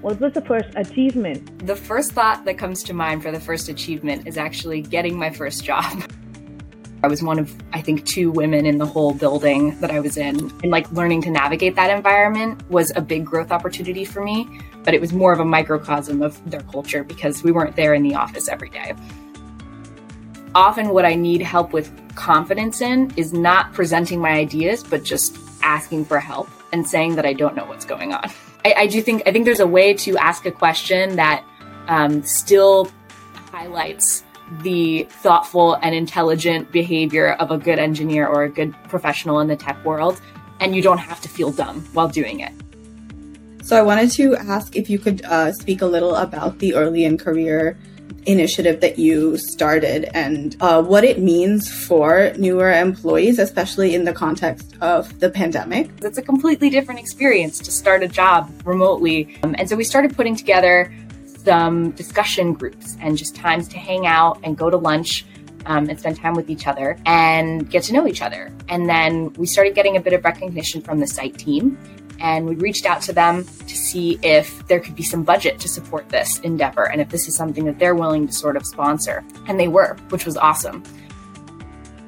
What was the first achievement? The first thought that comes to mind for the first achievement is actually getting my first job. I was one of, I think, two women in the whole building that I was in. And like learning to navigate that environment was a big growth opportunity for me, but it was more of a microcosm of their culture because we weren't there in the office every day. Often, what I need help with confidence in is not presenting my ideas, but just asking for help and saying that I don't know what's going on. I, I do think I think there's a way to ask a question that um, still highlights the thoughtful and intelligent behavior of a good engineer or a good professional in the tech world, and you don't have to feel dumb while doing it. So, I wanted to ask if you could uh, speak a little about the early in career initiative that you started and uh, what it means for newer employees, especially in the context of the pandemic. It's a completely different experience to start a job remotely. Um, and so we started putting together some discussion groups and just times to hang out and go to lunch um, and spend time with each other and get to know each other. And then we started getting a bit of recognition from the site team and we reached out to them to see if there could be some budget to support this endeavor and if this is something that they're willing to sort of sponsor. And they were, which was awesome.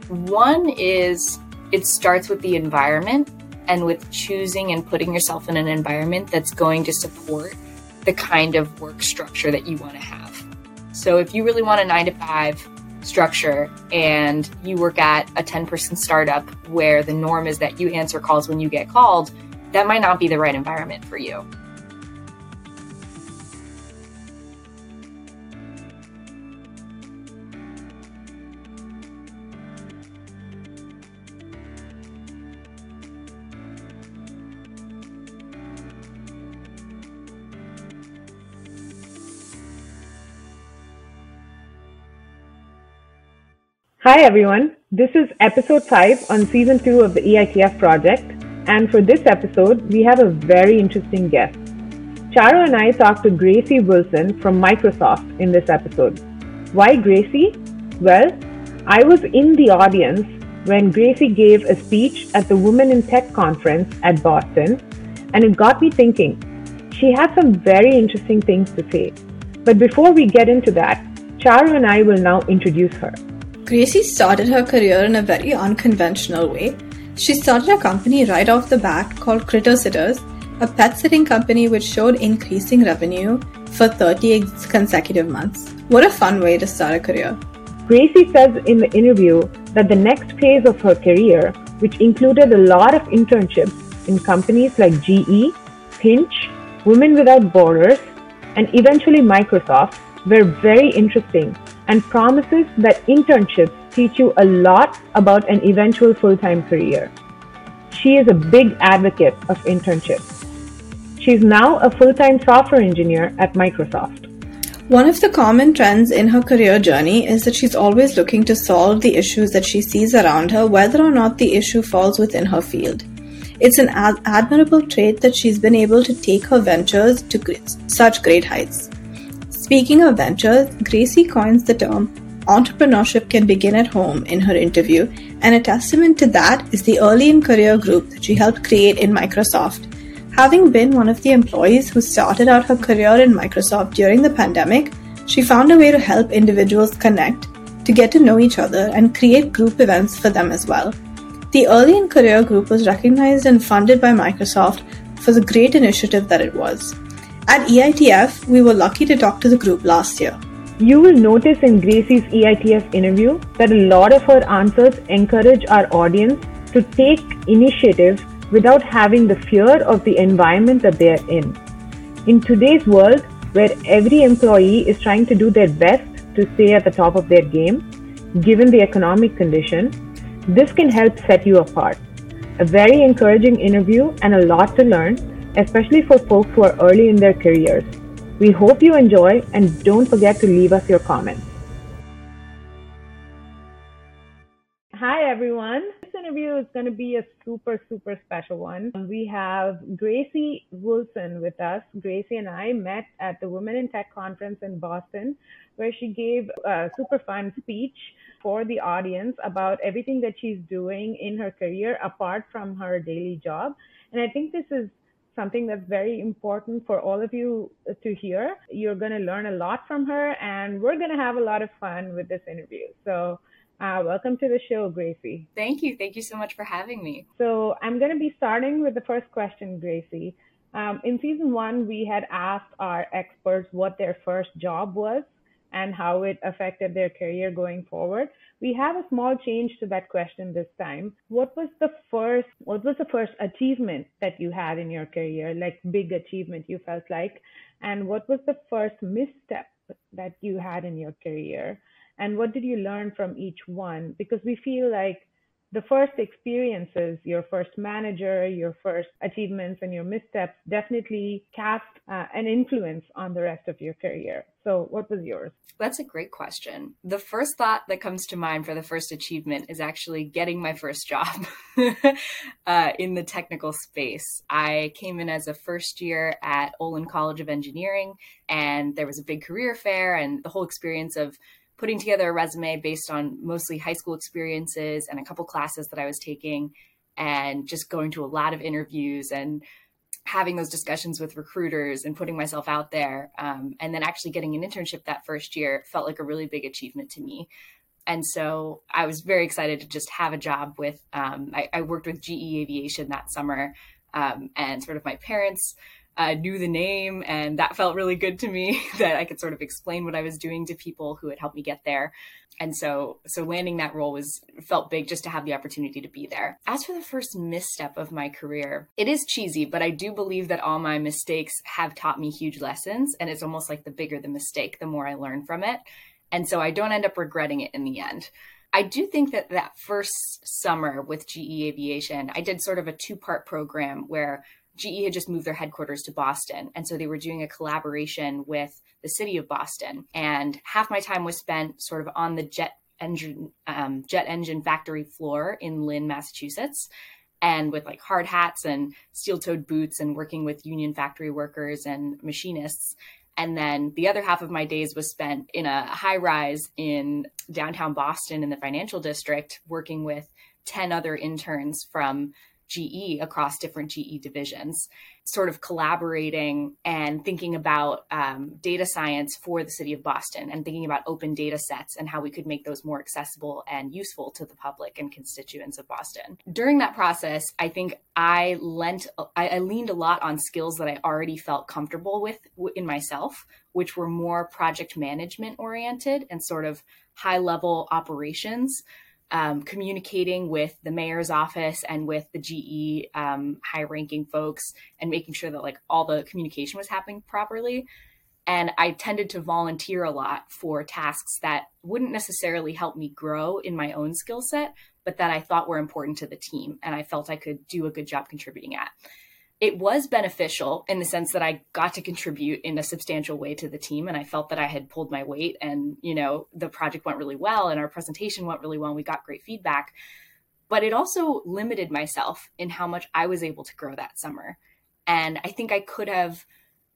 One is it starts with the environment and with choosing and putting yourself in an environment that's going to support the kind of work structure that you want to have. So if you really want a nine to five structure and you work at a 10 person startup where the norm is that you answer calls when you get called, that might not be the right environment for you. Hi everyone, this is episode 5 on season 2 of the EITF project and for this episode, we have a very interesting guest. Charu and I talked to Gracey Wilson from Microsoft in this episode. Why Gracey? Well, I was in the audience when Gracey gave a speech at the Women in Tech conference at Boston, and it got me thinking. She had some very interesting things to say. But before we get into that, Charu and I will now introduce her. Gracey started her career in a very unconventional way she started a company right off the bat called Critter Sitters, a pet sitting company which showed increasing revenue for 30 consecutive months. What a fun way to start a career. Gracey says in the interview that the next phase of her career, which included a lot of internships in companies like GE, Pinch, Women Without Borders, and eventually Microsoft, were very interesting and promises that internships teach you a lot about an eventual full time career. She is a big advocate of internships. She's now a full time software engineer at Microsoft. One of the common trends in her career journey is that she's always looking to solve the issues that she sees around her, whether or not the issue falls within her field. It's an ad- admirable trait that she's been able to take her ventures to great, such great heights. Speaking of ventures, Gracey coins the term Entrepreneurship can begin at home in her interview, and a testament to that is the early in career group that she helped create in Microsoft. Having been one of the employees who started out her career in Microsoft during the pandemic, she found a way to help individuals connect, to get to know each other, and create group events for them as well. The Early in Career group was recognized and funded by Microsoft for the great initiative that it was. At EITF, we were lucky to talk to the group last year. You will notice in Gracey's EITF interview that a lot of her answers encourage our audience to take initiative without having the fear of the environment that they are in. In today's world, where every employee is trying to do their best to stay at the top of their game, given the economic condition, this can help set you apart. A very encouraging interview and a lot to learn, especially for folks who are early in their careers. We hope you enjoy and don't forget to leave us your comments. Hi, everyone. This interview is going to be a super, super special one. We have Gracey Wilson with us. Gracey and I met at the Women in Tech conference in Boston, where she gave a super fun speech for the audience about everything that she's doing in her career apart from her daily job. And I think this is something that's very important for all of you to hear. You're going to learn a lot from her, and we're going to have a lot of fun with this interview. So, uh, welcome to the show, Gracey. Thank you. Thank you so much for having me. So, I'm going to be starting with the first question, Gracey. Um, in season one, we had asked our experts what their first job was and how it affected their career going forward. We have a small change to that question this time. What was the first, what was the first achievement that you had in your career, like big achievement you felt like? And what was the first misstep that you had in your career? And what did you learn from each one? Because we feel like the first experiences, your first manager, your first achievements, and your missteps definitely cast uh, an influence on the rest of your career. So, what was yours? That's a great question. The first thought that comes to mind for the first achievement is actually getting my first job uh, in the technical space. I came in as a first year at Olin College of Engineering, and there was a big career fair, and the whole experience of putting together a resume based on mostly high school experiences and a couple classes that I was taking, and just going to a lot of interviews and having those discussions with recruiters and putting myself out there. Um, and then actually getting an internship that first year felt like a really big achievement to me. And so I was very excited to just have a job with, um, I, I, worked with GE Aviation that summer. Um, and sort of my parents uh, knew the name, and that felt really good to me that I could sort of explain what I was doing to people who had helped me get there. And so, so landing that role was felt big just to have the opportunity to be there. As for the first misstep of my career, it is cheesy, but I do believe that all my mistakes have taught me huge lessons, and it's almost like the bigger the mistake, the more I learn from it. And so I don't end up regretting it in the end. I do think that that first summer with GE Aviation, I did sort of a two part program where GE had just moved their headquarters to Boston. And so they were doing a collaboration with the city of Boston. And half my time was spent sort of on the jet engine, um, jet engine factory floor in Lynn, Massachusetts. And with like hard hats and steel toed boots and working with union factory workers and machinists. And then the other half of my days was spent in a high rise in downtown Boston in the financial district, working with 10 other interns from GE across different GE divisions, sort of collaborating and thinking about um, data science for the city of Boston and thinking about open data sets and how we could make those more accessible and useful to the public and constituents of Boston. During that process, I think I lent, I, I leaned a lot on skills that I already felt comfortable with in myself, which were more project management oriented and sort of high level operations um, communicating with the mayor's office and with the GE um, high ranking folks and making sure that like all the communication was happening properly. And I tended to volunteer a lot for tasks that wouldn't necessarily help me grow in my own skill set, but that I thought were important to the team and I felt I could do a good job contributing at it was beneficial in the sense that I got to contribute in a substantial way to the team. And I felt that I had pulled my weight and, you know, the project went really well and our presentation went really well and we got great feedback. But it also limited myself in how much I was able to grow that summer. And I think I could have,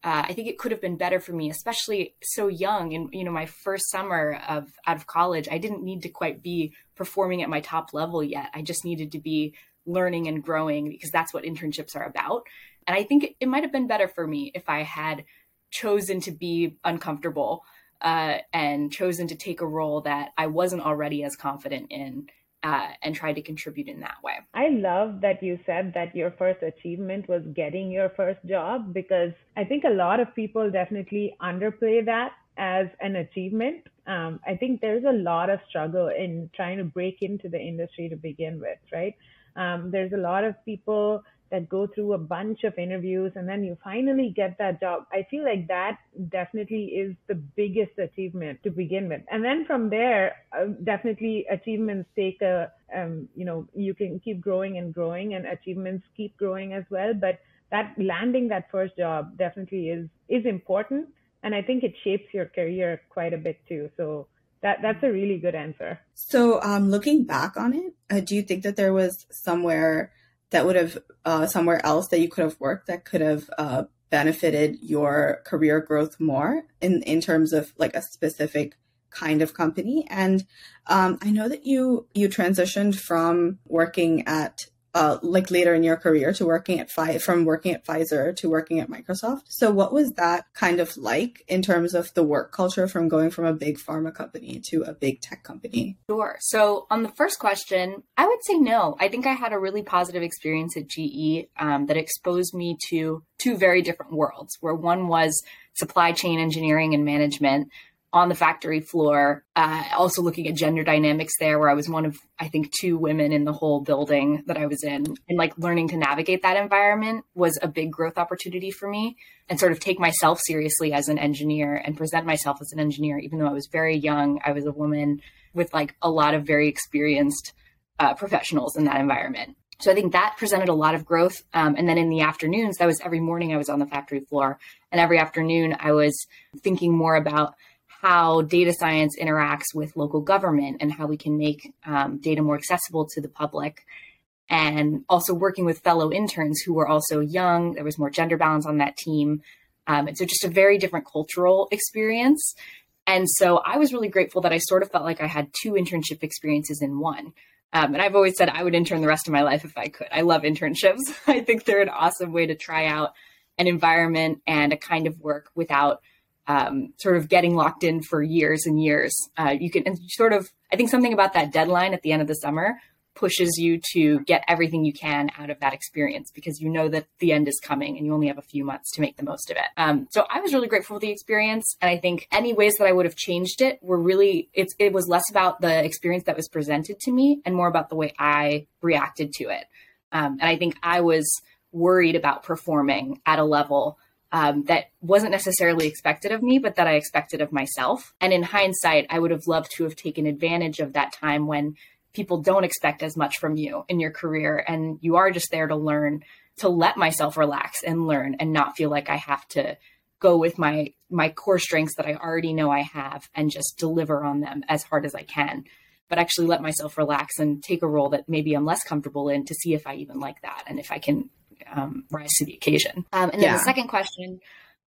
uh, I think it could have been better for me, especially so young. In you know, my first summer of out of college, I didn't need to quite be performing at my top level yet. I just needed to be learning and growing because that's what internships are about. And I think it, might have been better for me if I had chosen to be uncomfortable uh, and chosen to take a role that I wasn't already as confident in. Uh, and tried to contribute in that way. I love that you said that your first achievement was getting your first job because I think a lot of people definitely underplay that as an achievement. Um, I think there's a lot of struggle in trying to break into the industry to begin with, right? Um, there's a lot of people that go through a bunch of interviews and then you finally get that job. I feel like that definitely is the biggest achievement to begin with. And then from there, uh, definitely achievements take a, um, you know, you can keep growing and growing and achievements keep growing as well. But that landing that first job definitely is, is important. And I think it shapes your career quite a bit too. So that that's a really good answer. So, um, looking back on it, uh, do you think that there was somewhere that would have uh, somewhere else that you could have worked that could have uh, benefited your career growth more in in terms of like a specific kind of company? And um, I know that you you transitioned from working at uh, like later in your career to working at Pfizer, from working at Pfizer to working at Microsoft. So what was that kind of like in terms of the work culture from going from a big pharma company to a big tech company? Sure. So on the first question, I would say no. I think I had a really positive experience at GE um, that exposed me to two very different worlds, where one was supply chain engineering and management on the factory floor. Uh, also looking at gender dynamics there, where I was one of, I think, two women in the whole building that I was in. And like learning to navigate that environment was a big growth opportunity for me and sort of take myself seriously as an engineer and present myself as an engineer. Even though I was very young, I was a woman with like a lot of very experienced uh, professionals in that environment. So I think that presented a lot of growth. Um, and then in the afternoons, that was every morning I was on the factory floor. And every afternoon I was thinking more about how data science interacts with local government and how we can make um, data more accessible to the public. And also working with fellow interns who were also young. There was more gender balance on that team. Um, and so just a very different cultural experience. And so I was really grateful that I sort of felt like I had two internship experiences in one. Um, and I've always said I would intern the rest of my life if I could. I love internships. I think they're an awesome way to try out an environment and a kind of work without um, sort of getting locked in for years and years. Uh, you can and sort of, I think something about that deadline at the end of the summer pushes you to get everything you can out of that experience because you know that the end is coming and you only have a few months to make the most of it. Um, so I was really grateful for the experience, and I think any ways that I would have changed it were really it was less about the experience that was presented to me and more about the way I reacted to it. Um, and I think I was worried about performing at a level um, that wasn't necessarily expected of me, but that I expected of myself. And in hindsight, I would have loved to have taken advantage of that time when people don't expect as much from you in your career and you are just there to learn, to let myself relax and learn and not feel like I have to go with my my core strengths that I already know I have and just deliver on them as hard as I can but actually let myself relax and take a role that maybe I'm less comfortable in to see if I even like that and if I can um, rise to the occasion. Um, and then yeah. the second question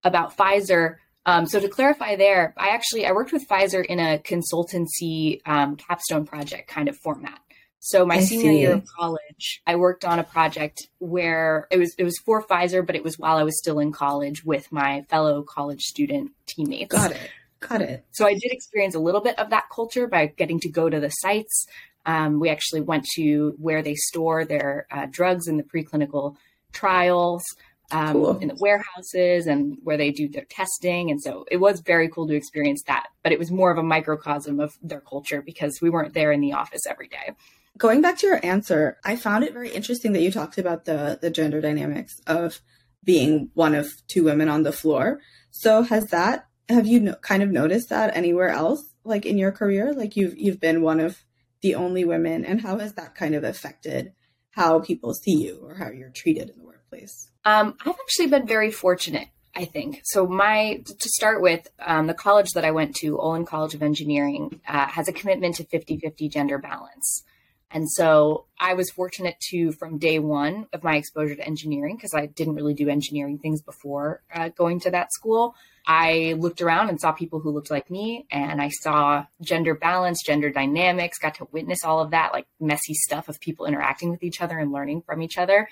about Pfizer. Um, so to clarify there, I actually I worked with Pfizer in a consultancy um, capstone project kind of format. So my I senior see. year of college, I worked on a project where it was it was for Pfizer, but it was while I was still in college with my fellow college student teammates. Got it. Got it. So I did experience a little bit of that culture by getting to go to the sites. Um, we actually went to where they store their uh, drugs in the preclinical trials um, cool. in the warehouses and where they do their testing. And so it was very cool to experience that. But it was more of a microcosm of their culture because we weren't there in the office every day. Going back to your answer, I found it very interesting that you talked about the the gender dynamics of being one of two women on the floor. So has that have you no, kind of noticed that anywhere else like in your career like you've you've been one of the only women and how has that kind of affected how people see you or how you're treated in the workplace? Um, I've actually been very fortunate. I think so. My to start with, um, the college that I went to, Olin College of Engineering, uh, has a commitment to 50-50 gender balance. And so I was fortunate to, from day one of my exposure to engineering, because I didn't really do engineering things before uh, going to that school, I looked around and saw people who looked like me, and I saw gender balance, gender dynamics, got to witness all of that, like messy stuff of people interacting with each other and learning from each other.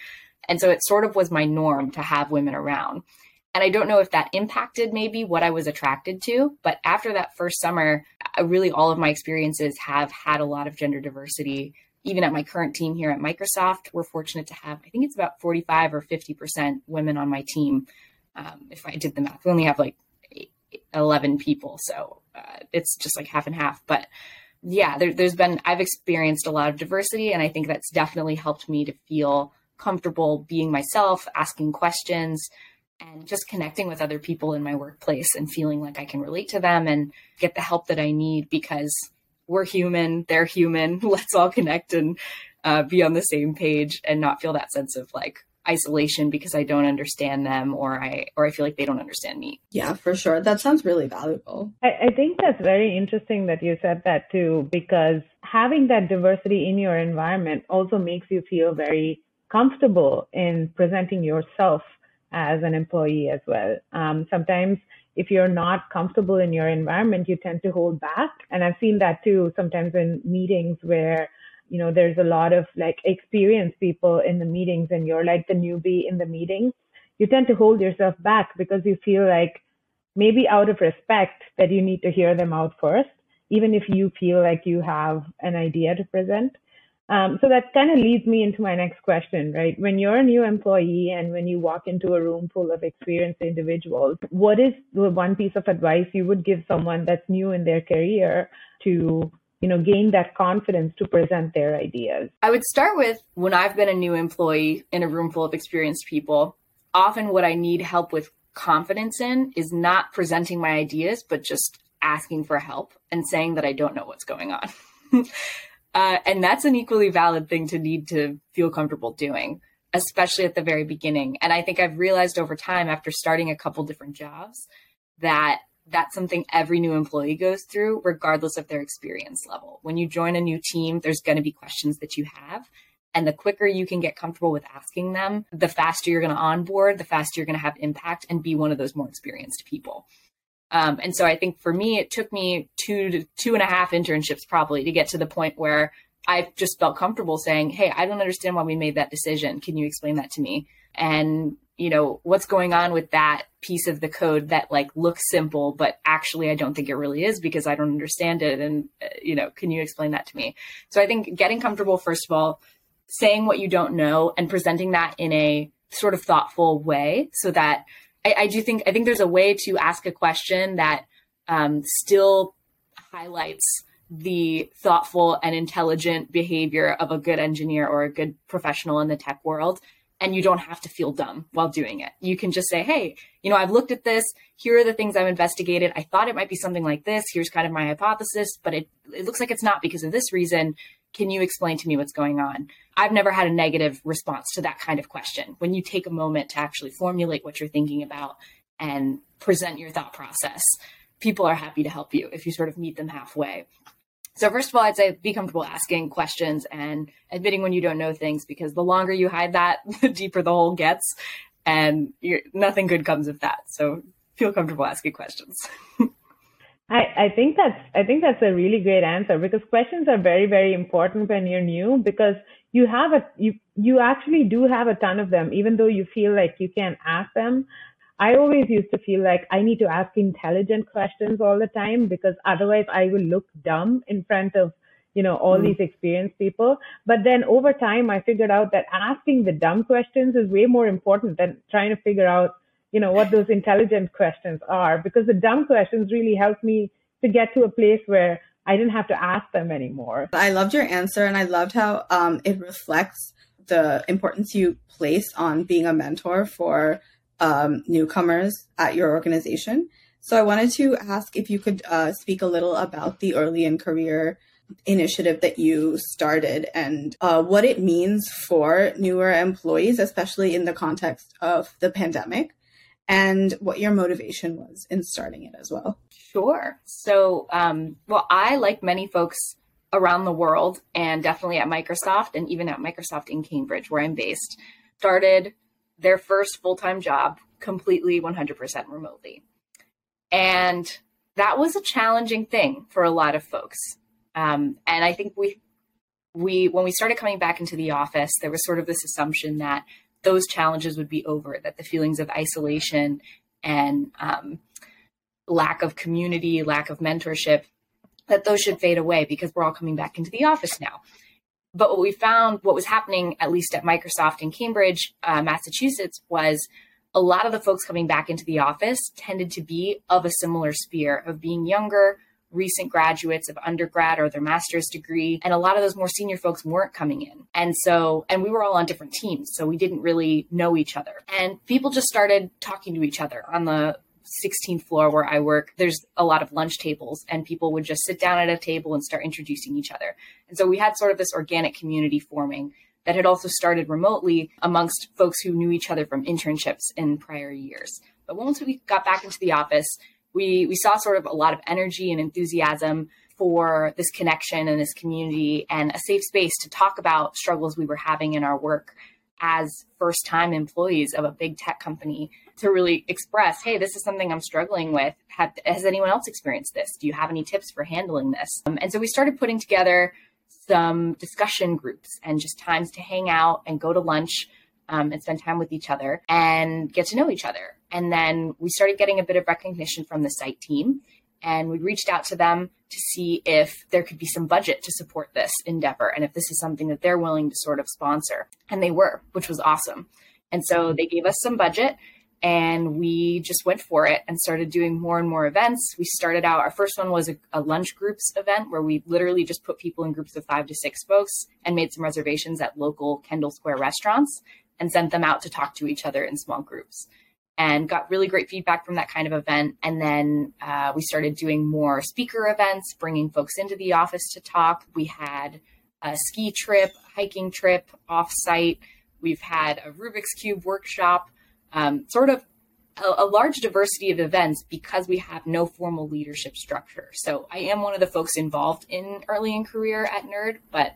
And so it sort of was my norm to have women around. And I don't know if that impacted maybe what I was attracted to, but after that first summer, really all of my experiences have had a lot of gender diversity. Even at my current team here at Microsoft, we're fortunate to have, I think it's about 45 or 50% women on my team. Um, if I did the math, we only have like 11 people. So uh, it's just like half and half. But yeah, there, there's been, I've experienced a lot of diversity, and I think that's definitely helped me to feel comfortable being myself, asking questions, and just connecting with other people in my workplace and feeling like I can relate to them and get the help that I need because we're human, they're human. Let's all connect and uh, be on the same page and not feel that sense of like, isolation because I don't understand them or I or I feel like they don't understand me. Yeah, for sure. That sounds really valuable. I, I think that's very interesting that you said that too, because having that diversity in your environment also makes you feel very comfortable in presenting yourself as an employee as well. Um, sometimes if you're not comfortable in your environment, you tend to hold back. And I've seen that too sometimes in meetings where you know, there's a lot of like experienced people in the meetings and you're like the newbie in the meeting, you tend to hold yourself back because you feel like maybe out of respect that you need to hear them out first, even if you feel like you have an idea to present. Um, so that kind of leads me into my next question, right? When you're a new employee and when you walk into a room full of experienced individuals, what is the one piece of advice you would give someone that's new in their career to you know gain that confidence to present their ideas i would start with when i've been a new employee in a room full of experienced people often what i need help with confidence in is not presenting my ideas but just asking for help and saying that i don't know what's going on Uh, and that's an equally valid thing to need to feel comfortable doing, especially at the very beginning. And I think I've realized over time, after starting a couple different jobs, that that's something every new employee goes through, regardless of their experience level. When you join a new team, there's going to be questions that you have. And the quicker you can get comfortable with asking them, the faster you're going to onboard, the faster you're going to have impact and be one of those more experienced people. Um, and so I think for me, it took me two to two and a half internships probably to get to the point where I just felt comfortable saying, Hey, I don't understand why we made that decision. Can you explain that to me? And, you know, what's going on with that piece of the code that like looks simple, but actually I don't think it really is because I don't understand it. And, uh, you know, can you explain that to me? So I think getting comfortable, first of all, saying what you don't know and presenting that in a sort of thoughtful way so that I, I do think I think there's a way to ask a question that um, still highlights the thoughtful and intelligent behavior of a good engineer or a good professional in the tech world and you don't have to feel dumb while doing it. You can just say, "Hey, you know, I've looked at this. Here are the things I've investigated. I thought it might be something like this. Here's kind of my hypothesis, but it it looks like it's not because of this reason. Can you explain to me what's going on?" I've never had a negative response to that kind of question. When you take a moment to actually formulate what you're thinking about and present your thought process, people are happy to help you if you sort of meet them halfway. So first of all, I'd say be comfortable asking questions and admitting when you don't know things because the longer you hide that, the deeper the hole gets, and nothing good comes of that. So feel comfortable asking questions. I, I think that's I think that's a really great answer because questions are very very important when you're new because you have a you you actually do have a ton of them even though you feel like you can't ask them. I always used to feel like I need to ask intelligent questions all the time because otherwise I will look dumb in front of you know all mm. these experienced people. But then over time I figured out that asking the dumb questions is way more important than trying to figure out you know, what those intelligent questions are because the dumb questions really helped me to get to a place where I didn't have to ask them anymore. I loved your answer and I loved how um, it reflects the importance you place on being a mentor for um, newcomers at your organization. So I wanted to ask if you could uh, speak a little about the early in career initiative that you started and uh, what it means for newer employees, especially in the context of the pandemic and what your motivation was in starting it as well. Sure. So, um, well, I, like many folks around the world, and definitely at Microsoft, and even at Microsoft in Cambridge, where I'm based, started their first full time job completely 100% remotely. And that was a challenging thing for a lot of folks. Um, and I think we, we, when we started coming back into the office, there was sort of this assumption that those challenges would be over, that the feelings of isolation and um, lack of community, lack of mentorship, that those should fade away because we're all coming back into the office now. But what we found, what was happening, at least at Microsoft in Cambridge, uh, Massachusetts, was a lot of the folks coming back into the office tended to be of a similar sphere of being younger, recent graduates of undergrad or their master's degree. And a lot of those more senior folks weren't coming in. And so, and we were all on different teams. So we didn't really know each other. And people just started talking to each other on the 16th floor where I work, there's a lot of lunch tables, and people would just sit down at a table and start introducing each other. And so we had sort of this organic community forming that had also started remotely amongst folks who knew each other from internships in prior years. But once we got back into the office, we we saw sort of a lot of energy and enthusiasm for this connection and this community and a safe space to talk about struggles we were having in our work as first time employees of a big tech company to really express hey this is something i'm struggling with. Have, has anyone else experienced this? Do you have any tips for handling this? Um, and so we started putting together some discussion groups and just times to hang out and go to lunch um, and spend time with each other and get to know each other. And then we started getting a bit of recognition from the site team. And we reached out to them to see if there could be some budget to support this endeavor and if this is something that they're willing to sort of sponsor. And they were, which was awesome. And so they gave us some budget and we just went for it and started doing more and more events. We started out, our first one was a, a, lunch groups event where we literally just put people in groups of five to six folks and made some reservations at local Kendall Square restaurants and sent them out to talk to each other in small groups and got really great feedback from that kind of event. And then uh, we started doing more speaker events, bringing folks into the office to talk. We had a ski trip, hiking trip offsite. We've had a Rubik's Cube workshop um, sort of a, a, large diversity of events because we have no formal leadership structure. So I am one of the folks involved in early in career at NERD, but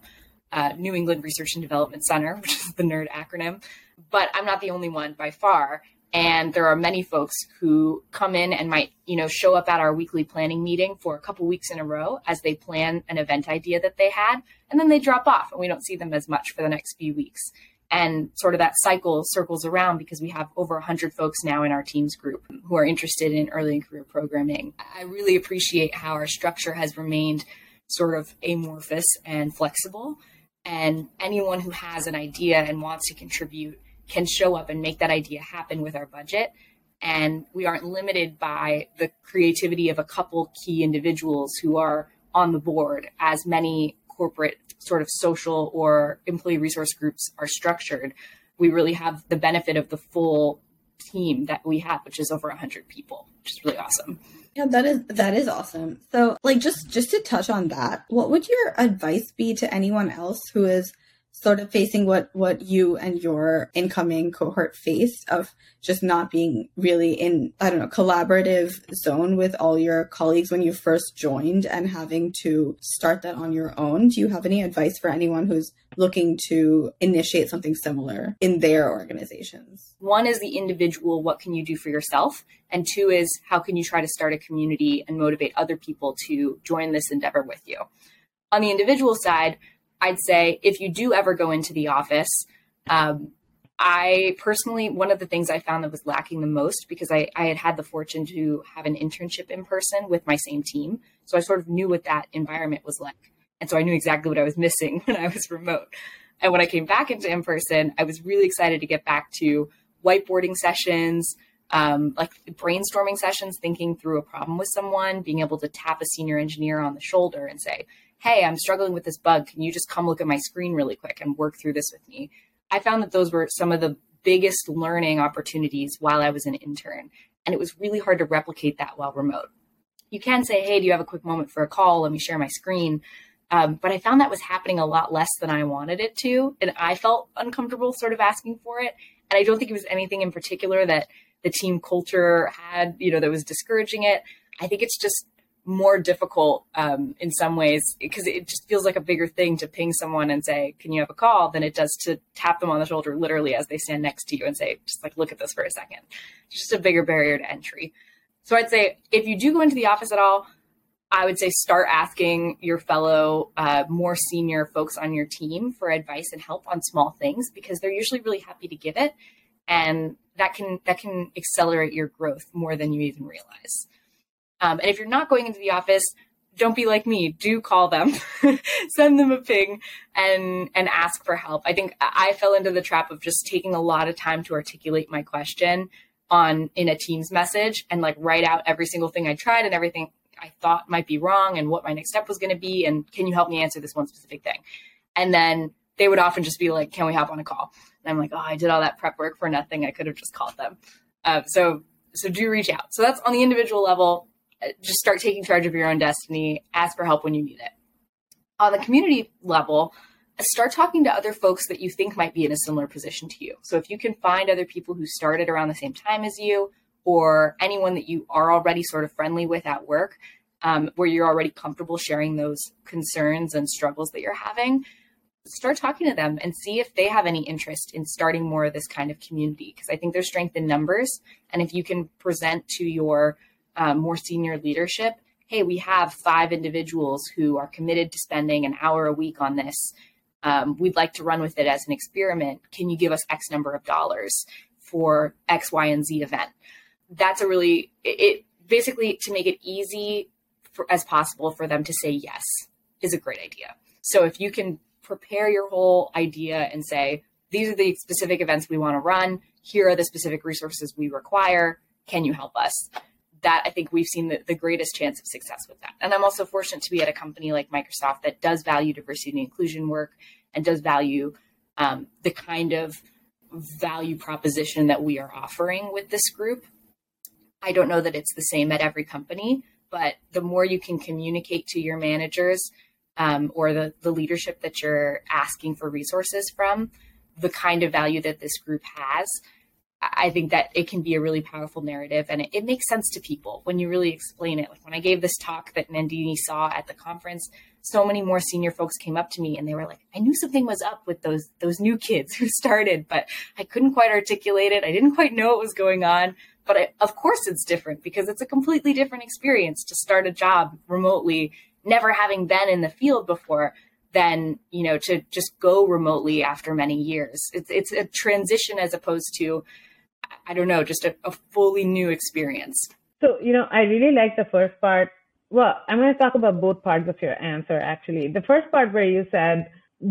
uh, New England Research and Development Center, which is the NERD acronym. But I'm not the only one by far. And there are many folks who come in and might, you know, show up at our weekly planning meeting for a couple weeks in a row as they plan an event idea that they had, and then they drop off and we don't see them as much for the next few weeks and sort of that cycle circles around because we have over 100 folks now in our teams group who are interested in early and career programming. I really appreciate how our structure has remained sort of amorphous and flexible. And anyone who has an idea and wants to contribute can show up and make that idea happen with our budget. And we aren't limited by the creativity of a couple key individuals who are on the board, as many corporate sort of social or employee resource groups are structured, we really have the benefit of the full team that we have, which is over 100 people, which is really awesome. Yeah, that is that is awesome. So, like just just to touch on that, what would your advice be to anyone else who is sort of facing what what you and your incoming cohort faced of just not being really in i don't know collaborative zone with all your colleagues when you first joined and having to start that on your own. Do you have any advice for anyone who's looking to initiate something similar in their organizations? One is the individual what can you do for yourself? And two is how can you try to start a community and motivate other people to join this endeavor with you? On the individual side I'd say if you do ever go into the office, um, I personally, one of the things I found that was lacking the most because I, I had had the fortune to have an internship in person with my same team. So I sort of knew what that environment was like. And so I knew exactly what I was missing when I was remote. And when I came back into in person, I was really excited to get back to whiteboarding sessions, um, like brainstorming sessions, thinking through a problem with someone, being able to tap a senior engineer on the shoulder and say, hey, I'm struggling with this bug. Can you just come look at my screen really quick and work through this with me? I found that those were some of the biggest learning opportunities while I was an intern. And it was really hard to replicate that while remote. You can say, hey, do you have a quick moment for a call? Let me share my screen. Um, but I found that was happening a lot less than I wanted it to. And I felt uncomfortable sort of asking for it. And I don't think it was anything in particular that the team culture had, you know, that was discouraging it. I think it's just more difficult um, in some ways because it just feels like a bigger thing to ping someone and say, "Can you have a call?" than it does to tap them on the shoulder literally as they stand next to you and say, "Just like look at this for a second. It's just a bigger barrier to entry. So I'd say if you do go into the office at all, I would say start asking your fellow uh, more senior folks on your team for advice and help on small things because they're usually really happy to give it, and that can that can accelerate your growth more than you even realize. Um, and if you're not going into the office, don't be like me. Do call them, send them a ping, and and ask for help. I think I fell into the trap of just taking a lot of time to articulate my question on in a Teams message and like write out every single thing I tried and everything I thought might be wrong and what my next step was going to be and can you help me answer this one specific thing? And then they would often just be like, "Can we hop on a call?" And I'm like, "Oh, I did all that prep work for nothing. I could have just called them." Uh, so so do reach out. So that's on the individual level just start taking charge of your own destiny, ask for help when you need it. On the community level, start talking to other folks that you think might be in a similar position to you. So if you can find other people who started around the same time as you, or anyone that you are already sort of friendly with at work, um, where you're already comfortable sharing those concerns and struggles that you're having, start talking to them and see if they have any interest in starting more of this kind of community. Because I think there's strength in numbers. And if you can present to your um, more senior leadership, hey, we have five individuals who are committed to spending an hour a week on this. Um, we'd like to run with it as an experiment. Can you give us X number of dollars for X, Y, and Z event? That's a really, it, it basically to make it easy for, as possible for them to say yes is a great idea. So if you can prepare your whole idea and say, these are the specific events we want to run, here are the specific resources we require, can you help us? That I think we've seen the, the greatest chance of success with that. And I'm also fortunate to be at a company like Microsoft that does value diversity and inclusion work and does value um, the kind of value proposition that we are offering with this group. I don't know that it's the same at every company, but the more you can communicate to your managers um, or the, the leadership that you're asking for resources from, the kind of value that this group has, I think that it can be a really powerful narrative and it, it, makes sense to people when you really explain it. Like when I gave this talk that Nandini saw at the conference, so many more senior folks came up to me and they were like, I knew something was up with those those new kids who started, but I couldn't quite articulate it. I didn't quite know what was going on. But I, of course it's different because it's a completely different experience to start a job remotely, never having been in the field before than you know to just go remotely after many years it's it's a transition as opposed to i don't know just a, a fully new experience. So you know i really like the first part. Well i'm going to talk about both parts of your answer actually. The first part where you said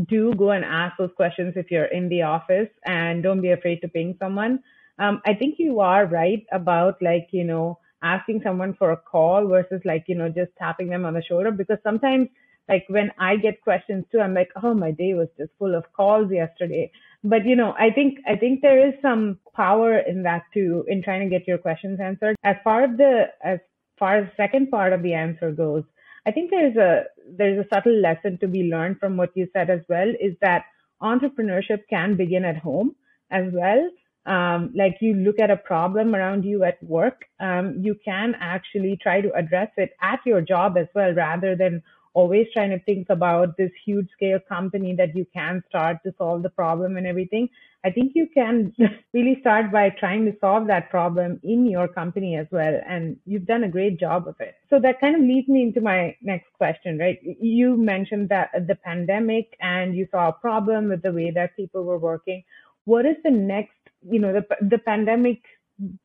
do go and ask those questions if you're in the office and don't be afraid to ping someone um, i think you are right about like you know asking someone for a call versus like you know just tapping them on the shoulder because sometimes like when I get questions too, I'm like, oh, my day was just full of calls yesterday. But you know, I think I think there is some power in that too, in trying to get your questions answered. As far as the as far as the second part of the answer goes, I think there's a there's a subtle lesson to be learned from what you said as well, is that entrepreneurship can begin at home as well. Um, like you look at a problem around you at work, um, you can actually try to address it at your job as well, rather than always trying to think about this huge scale company that you can start to solve the problem and everything. I think you can really start by trying to solve that problem in your company as well. And you've done a great job of it. So that kind of leads me into my next question, right? You mentioned that the pandemic and you saw a problem with the way that people were working. What is the next, you know, the, the pandemic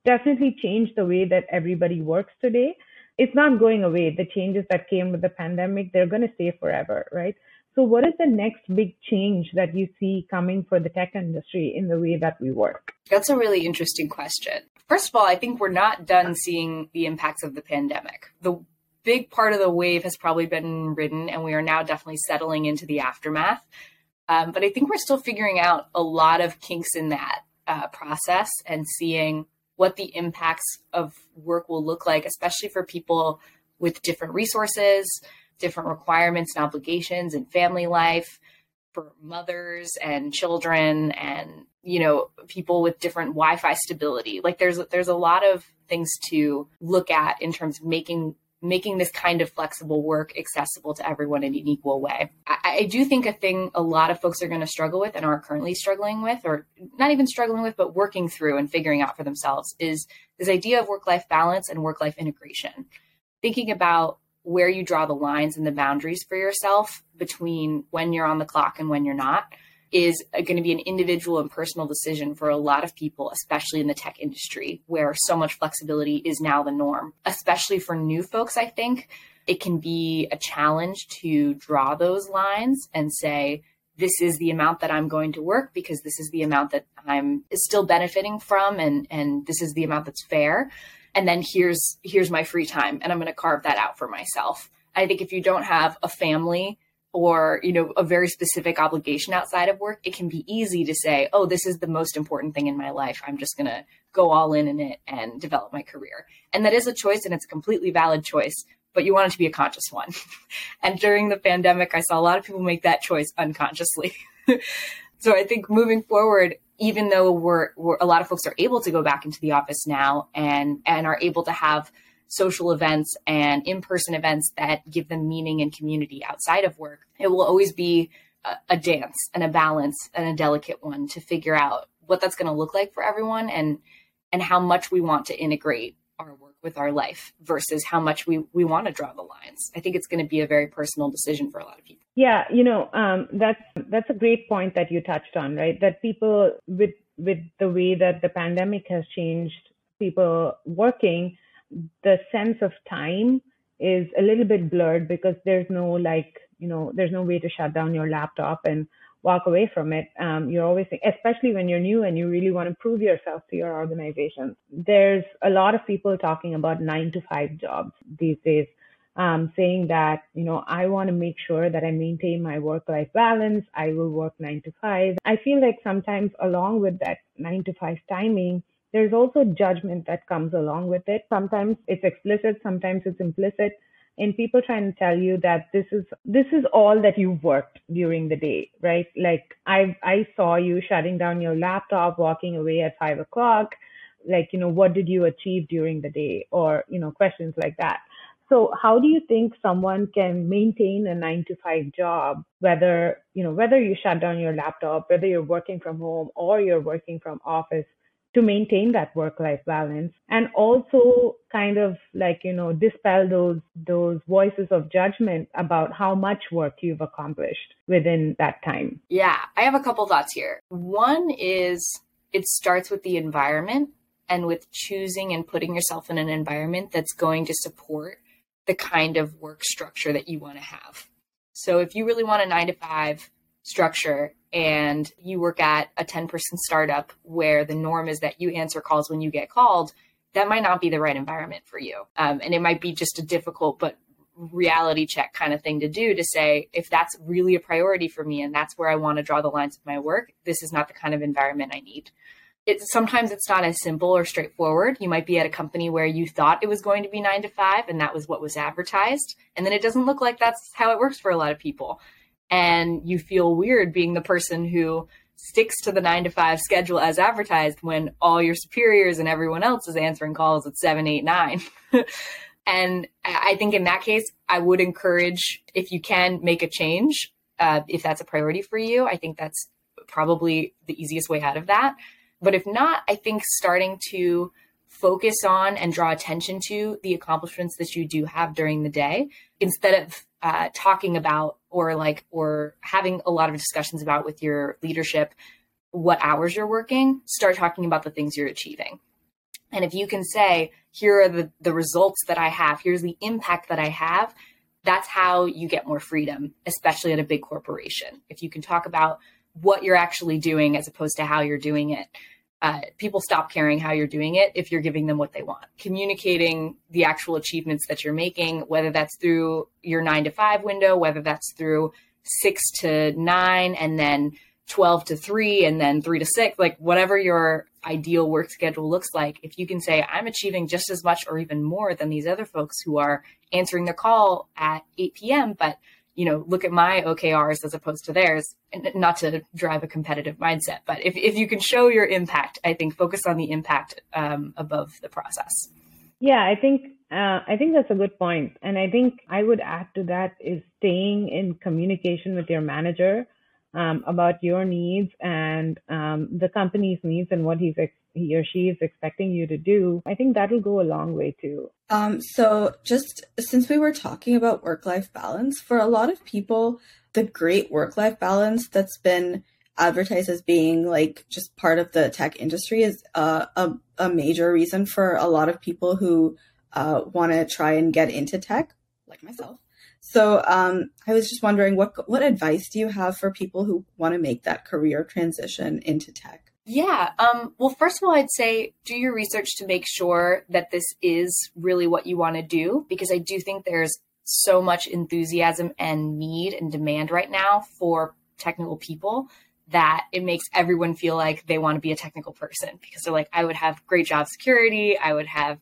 definitely changed the way that everybody works today it's not going away. The changes that came with the pandemic, they're going to stay forever, right? So what is the next big change that you see coming for the tech industry in the way that we work? That's a really interesting question. First of all, I think we're not done seeing the impacts of the pandemic. The big part of the wave has probably been ridden, and we are now definitely settling into the aftermath. Um, but I think we're still figuring out a lot of kinks in that uh, process and seeing what the impacts of work will look like, especially for people with different resources, different requirements and obligations in family life, for mothers and children and you know people with different wi-fi stability. Like there's there's a lot of things to look at in terms of making making this kind of flexible work accessible to everyone in an equal way. I, I do think a thing a lot of folks are going to struggle with and are currently struggling with, or not even struggling with, but working through and figuring out for themselves is this idea of work life balance and work life integration. Thinking about where you draw the lines and the boundaries for yourself between when you're on the clock and when you're not is going to be an individual and personal decision for a lot of people, especially in the tech industry, where so much flexibility is now the norm. Especially for new folks, I think it can be a challenge to draw those lines and say, this is the amount that I'm going to work because this is the amount that I'm still benefiting from and and this is the amount that's fair and then here's here's my free time and I'm going to carve that out for myself. I think if you don't have a family or you know a very specific obligation outside of work it can be easy to say oh this is the most important thing in my life. I'm just going to go all in in it and develop my career. And that is a choice and it's a completely valid choice but you want it to be a conscious one. And during the pandemic i saw a lot of people make that choice unconsciously. So i think moving forward even though we're, we're a lot of folks are able to go back into the office now and and are able to have social events and in person events that give them meaning and community outside of work. It will always be a, a dance and a balance and a delicate one to figure out what that's going to look like for everyone and and how much we want to integrate our work with our life versus how much we, we want to draw the lines. I think it's going to be a very personal decision for a lot of people. Yeah, you know, um, that's that's a great point that you touched on, right? That people with with the way that the pandemic has changed people working, the sense of time is a little bit blurred because there's no like, you know, there's no way to shut down your laptop and walk away from it. Um, you're always, especially when you're new and you really want to prove yourself to your organization. There's a lot of people talking about nine to five jobs these days, um, saying that, you know, I want to make sure that I maintain my work life balance. I will work nine to five. I feel like sometimes along with that nine to five timing, there's also judgment that comes along with it. Sometimes it's explicit, sometimes it's implicit. And people trying to tell you that this is this is all that you've worked during the day right? Like i i saw you shutting down your laptop walking away at five o'clock. Like you know what did you achieve during the day? Or you know questions like that. So how do you think someone can maintain a 9 to 5 job whether you know whether you shut down your laptop whether you're working from home or you're working from office to maintain that work life balance and also kind of like you know dispel those those voices of judgment about how much work you've accomplished within that time. Yeah i have a couple thoughts here. One is it starts with the environment and with choosing and putting yourself in an environment that's going to support the kind of work structure that you want to have. So if you really want a 9 to 5 structure and you work at a 10 person startup where the norm is that you answer calls when you get called, that might not be the right environment for you. Um, and it might be just a difficult but reality check kind of thing to do to say, if that's really a priority for me and that's where I want to draw the lines of my work, this is not the kind of environment I need. It, sometimes it's not as simple or straightforward. You might be at a company where you thought it was going to be nine to five and that was what was advertised. And then it doesn't look like that's how it works for a lot of people and you feel weird being the person who sticks to the nine to five schedule as advertised when all your superiors and everyone else is answering calls at seven, eight, nine. and I think in that case, I would encourage if you can make a change, uh, if that's a priority for you. I think that's probably the easiest way out of that. But if not, I think starting to focus on and draw attention to the accomplishments that you do have during the day instead of uh, talking about or like or having a lot of discussions about with your leadership what hours you're working start talking about the things you're achieving. And if you can say here are the, the results that i have. Here's the impact that i have that's how you get more freedom especially at a big corporation. If you can talk about what you're actually doing as opposed to how you're doing it uh, people stop caring how you're doing it if you're giving them what they want. Communicating the actual achievements that you're making, whether that's through your nine to five window, whether that's through six to nine, and then 12 to three, and then three to six, like whatever your ideal work schedule looks like, if you can say, I'm achieving just as much or even more than these other folks who are answering their call at 8 p.m., but you know, look at my OKRs as opposed to theirs, and not to drive a competitive mindset. But if, if you can show your impact, I think focus on the impact um, above the process. Yeah, I think uh, I think that's a good point, and I think I would add to that is staying in communication with your manager um, about your needs and um, the company's needs and what he's he or she is expecting you to do. I think that'll go a long way too. Um, so just since we were talking about work life balance, for a lot of people, the great work life balance that's been advertised as being like just part of the tech industry is uh, a, a major reason for a lot of people who uh, want to try and get into tech, like myself. So um, I was just wondering, what what advice do you have for people who want to make that career transition into tech? Yeah. Um, well, first of all, I'd say do your research to make sure that this is really what you want to do, because I do think there's so much enthusiasm and need and demand right now for technical people that it makes everyone feel like they want to be a technical person because they're like, I would have great job security, I would have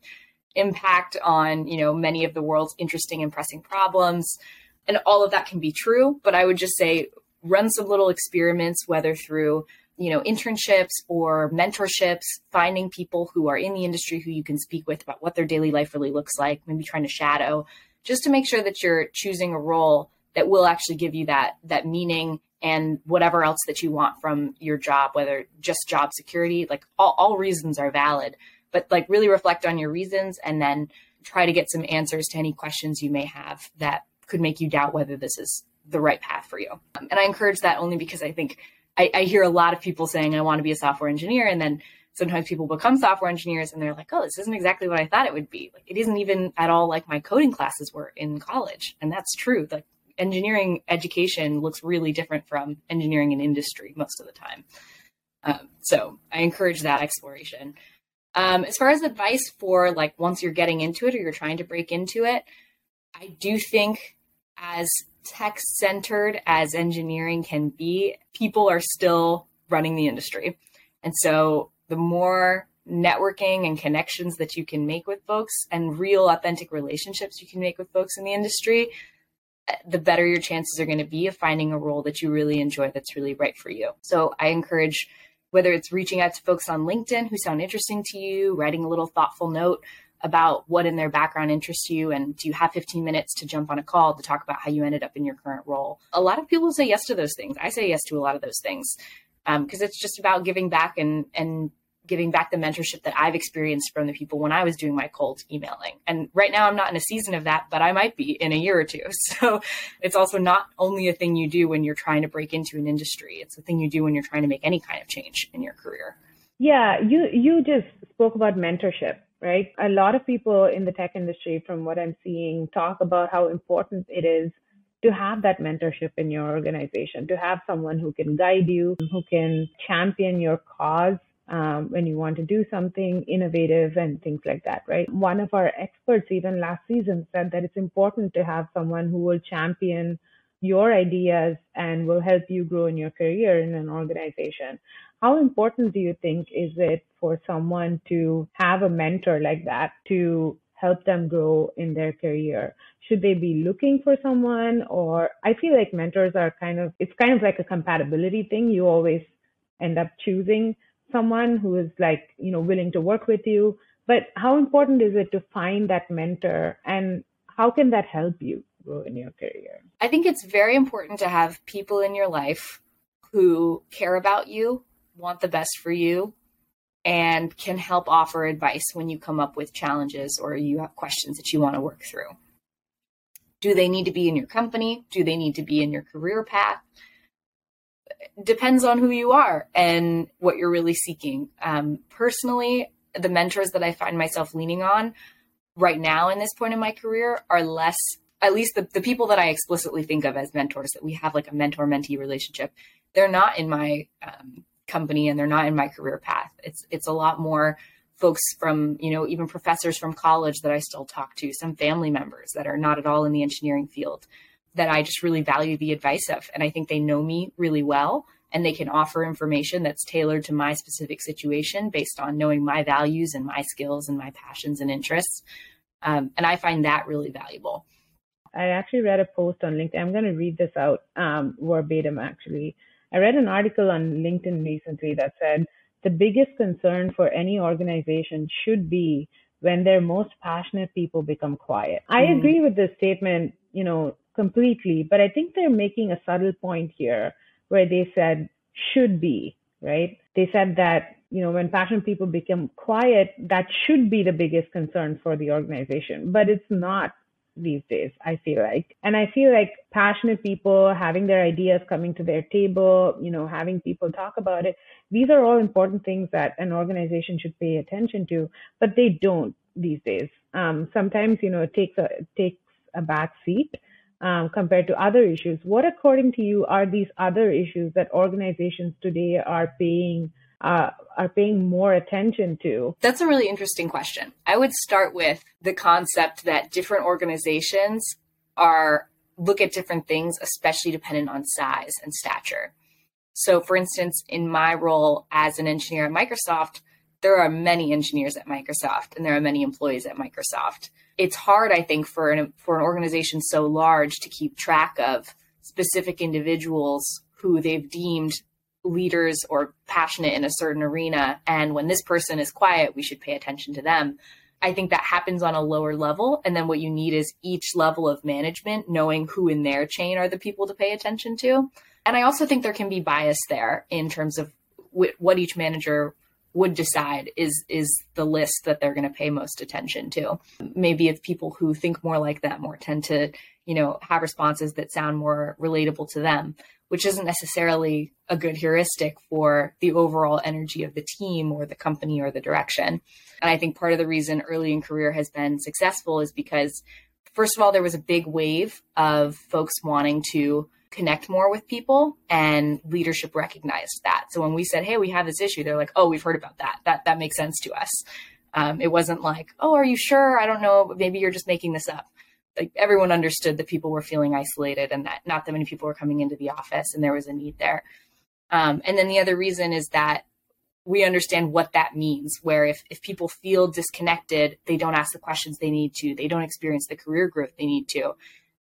impact on you know many of the world's interesting and pressing problems and all of that can be true but i would just say run some little experiments whether through you know internships or mentorships finding people who are in the industry who you can speak with about what their daily life really looks like maybe trying to shadow just to make sure that you're choosing a role that will actually give you that that meaning and whatever else that you want from your job whether just job security like all, all reasons are valid but like really reflect on your reasons and then try to get some answers to any questions you may have that could make you doubt whether this is the right path for you. Um, and I encourage that only because I think I, I hear a lot of people saying, I want to be a software engineer. And then sometimes people become software engineers and they're like, oh, this isn't exactly what I thought it would be. Like, it isn't even at all like my coding classes were in college. And that's true. Like, engineering education looks really different from engineering in industry most of the time. Um, so I encourage that exploration. Um, as far as advice for like once you're getting into it or you're trying to break into it, I do think as tech centered as engineering can be, people are still running the industry. And so the more networking and connections that you can make with folks and real authentic relationships you can make with folks in the industry, the better your chances are going to be of finding a role that you really enjoy that's really right for you. So I encourage whether it's reaching out to folks on LinkedIn who sound interesting to you, writing a little thoughtful note about what in their background interests you, and do you have 15 minutes to jump on a call to talk about how you ended up in your current role? A lot of people say yes to those things. I say yes to a lot of those things because um, it's just about giving back and and giving back the mentorship that I've experienced from the people when I was doing my cold emailing. And right now I'm not in a season of that, but I might be in a year or two. So it's also not only a thing you do when you're trying to break into an industry. It's a thing you do when you're trying to make any kind of change in your career. Yeah, you you just spoke about mentorship, right? A lot of people in the tech industry from what I'm seeing talk about how important it is to have that mentorship in your organization, to have someone who can guide you, who can champion your cause um, when you want to do something innovative and things like that, right? One of our experts, even last season, said that it's important to have someone who will champion your ideas and will help you grow in your career in an organization. How important do you think is it for someone to have a mentor like that to help them grow in their career? Should they be looking for someone or I feel like mentors are kind of, it's kind of like a compatibility thing. You always end up choosing someone who is like, you know, willing to work with you. But how important is it to find that mentor and how can that help you grow in your career? I think it's very important to have people in your life who care about you, want the best for you, and can help offer advice when you come up with challenges or you have questions that you want to work through. Do they need to be in your company? Do they need to be in your career path? depends on who you are and what you're really seeking. Um, personally, the mentors that I find myself leaning on right now in this point in my career are less, at least the, the people that I explicitly think of as mentors, that we have like a mentor mentee relationship. They're not in my um, company and they're not in my career path. It's, it's a lot more folks from, you know, even professors from college that I still talk to, some family members that are not at all in the engineering field that I just really value the advice of. And I think they know me really well and they can offer information that's tailored to my specific situation based on knowing my values and my skills and my passions and interests. Um, and I find that really valuable. I actually read a post on LinkedIn. I'm going to read this out um, verbatim, actually. I read an article on LinkedIn recently that said the biggest concern for any organization should be when their most passionate people become quiet. I mm. agree with this statement, you know, completely, but I think they're making a subtle point here where they said should be, right? They said that, you know, when passionate people become quiet, that should be the biggest concern for the organization, but it's not these days, I feel like. And I feel like passionate people having their ideas coming to their table, you know, having people talk about it, these are all important things that an organization should pay attention to, but they don't these days. Um, sometimes, you know, it takes a, it takes a back seat um, compared to other issues. What, according to you, are these other issues that organizations today are paying uh, are paying more attention to? That's a really interesting question. I would start with the concept that different organizations are look at different things, especially dependent on size and stature. So, for instance, in my role as an engineer at Microsoft, there are many engineers at Microsoft and there are many employees at Microsoft it's hard, I think, for an for an organization so large to keep track of specific individuals who they've deemed leaders or passionate in a certain arena. And when this person is quiet, we should pay attention to them. I think that happens on a lower level. And then what you need is each level of management knowing who in their chain are the people to pay attention to. And I also think there can be bias there in terms of what each manager would decide is is the list that they're going to pay most attention to. Maybe it's people who think more like that more tend to, you know, have responses that sound more relatable to them, which isn't necessarily a good heuristic for the overall energy of the team or the company or the direction. And I think part of the reason early in career has been successful is because first of all there was a big wave of folks wanting to connect more with people and leadership recognized that. So when we said, Hey, we have this issue, they're like, Oh, we've heard about that. That, that makes sense to us. Um, it wasn't like, Oh, are you sure? I don't know. Maybe you're just making this up. Like everyone understood that people were feeling isolated and that not that many people were coming into the office and there was a need there. Um, and then the other reason is that we understand what that means where if, if people feel disconnected they don't ask the questions they need to they don't experience the career growth they need to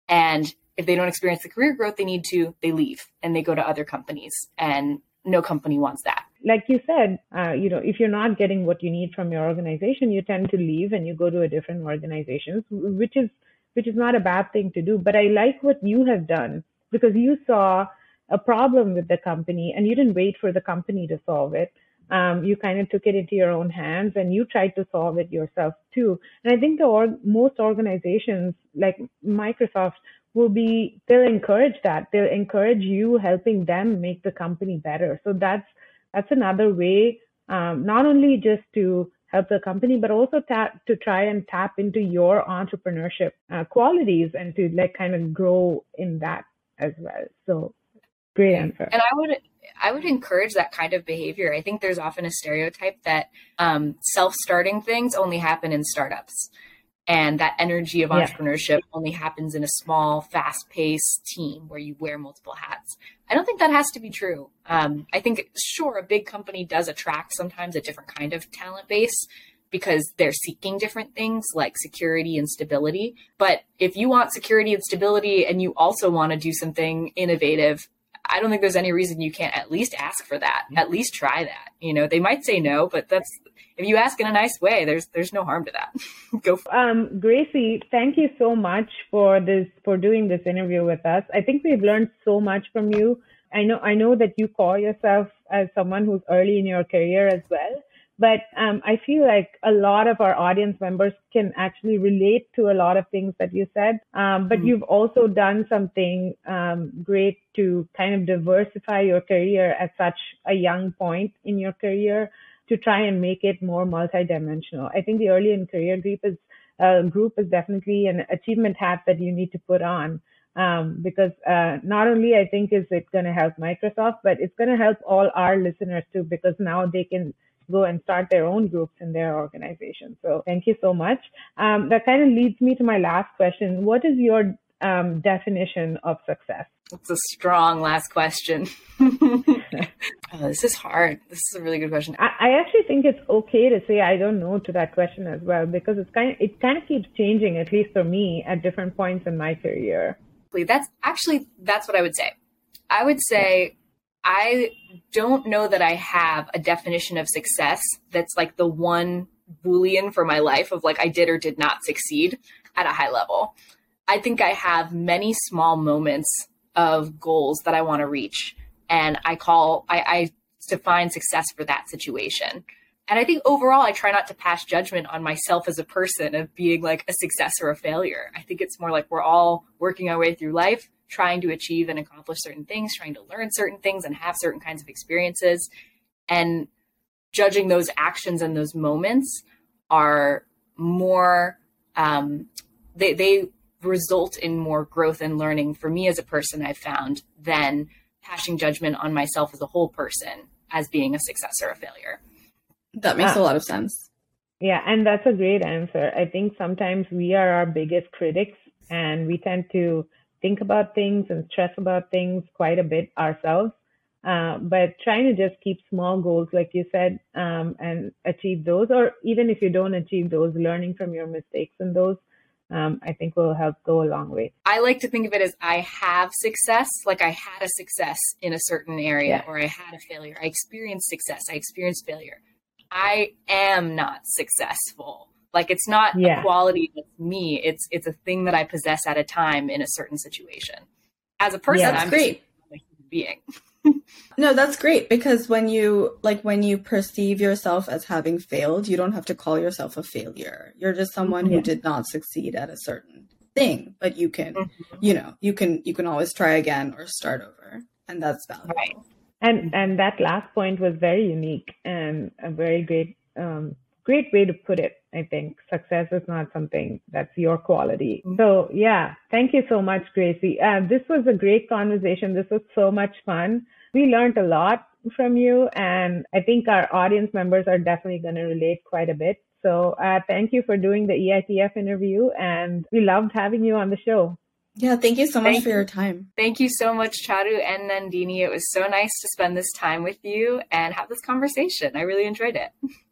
and if they don't experience the career growth they need to, they leave and they go to other companies. And no company wants that. Like you said, uh, you know, if you're not getting what you need from your organization, you tend to leave and you go to a different organization, which is which is not a bad thing to do. But I like what you have done because you saw a problem with the company and you didn't wait for the company to solve it. Um, you kind of took it into your own hands and you tried to solve it yourself too. And I think the or- most organizations like Microsoft will be they'll encourage that. They'll encourage you helping them make the company better. So that's that's another way um, not only just to help the company but also tap to try and tap into your entrepreneurship uh, qualities and to like kind of grow in that as well. So great answer. And i would i would encourage that kind of behavior. I think there's often a stereotype that um, self-starting things only happen in startups and that energy of entrepreneurship yeah. only happens in a small fast-paced team where you wear multiple hats. I don't think that has to be true. Um, i think sure a big company does attract sometimes a different kind of talent base because they're seeking different things like security and stability. But if you want security and stability and you also want to do something innovative I don't think there's any reason you can't at least ask for that. At least try that. You know, they might say no, but that's if you ask in a nice way, there's there's no harm to that. Go. For um, Gracey, thank you so much for this for doing this interview with us. I think we've learned so much from you. I know I know that you call yourself as someone who's early in your career as well. But um, I feel like a lot of our audience members can actually relate to a lot of things that you said. Um, but mm-hmm. you've also done something um, great to kind of diversify your career at such a young point in your career to try and make it more multidimensional. I think the early in career group is uh, group is definitely an achievement hat that you need to put on. Um, because uh, not only I think is it going to help Microsoft, but it's going to help all our listeners too, because now they can go and start their own groups in their organization. So thank you so much. Um, that kind of leads me to my last question. What is your um, definition of success? It's a strong last question. oh, this is hard. This is a really good question. I, I, actually think it's okay to say I don't know to that question as well because it's kind of it kind of keeps changing at least for me at different points in my career. That's actually that's what I would say. I would say I don't know that I have a definition of success that's like the one boolean for my life of like I did or did not succeed at a high level. I think I have many small moments of goals that I want to reach. And I call, I, I define success for that situation. And I think overall, I try not to pass judgment on myself as a person of being like a success or a failure. I think it's more like we're all working our way through life, trying to achieve and accomplish certain things, trying to learn certain things and have certain kinds of experiences. And judging those actions and those moments are more, um, they, they result in more growth and learning for me as a person, I've found, than passing judgment on myself as a whole person as being a success or a failure. That makes a lot of sense. Yeah, and that's a great answer. I think sometimes we are our biggest critics and we tend to think about things and stress about things quite a bit ourselves. Uh, but trying to just keep small goals, like you said, um, and achieve those, or even if you don't achieve those, learning from your mistakes and those um, I think will help go a long way. I like to think of it as I have success, like I had a success in a certain area, yeah. or I had a failure. I experienced success, I experienced failure. I am not successful. Like it's not yeah. a quality that's me. It's it's a thing that I possess at a time in a certain situation. As a person, yeah, I'm great. a human being. No, that's great because when you like when you perceive yourself as having failed, you don't have to call yourself a failure. You're just someone yeah. who did not succeed at a certain thing, but you can, mm-hmm. you know, you can you can always try again or start over, and that's valuable. Right. And and that last point was very unique and a very great um, great way to put it. I think success is not something that's your quality. Mm-hmm. So yeah, thank you so much, Gracey. Uh, this was a great conversation. This was so much fun. We learned a lot from you, and I think our audience members are definitely going to relate quite a bit. So uh, thank you for doing the EITF interview, and we loved having you on the show. Yeah, thank you so much thank for your time. Thank you so much, Charu and Nandini. It was so nice to spend this time with you and have this conversation. I really enjoyed it.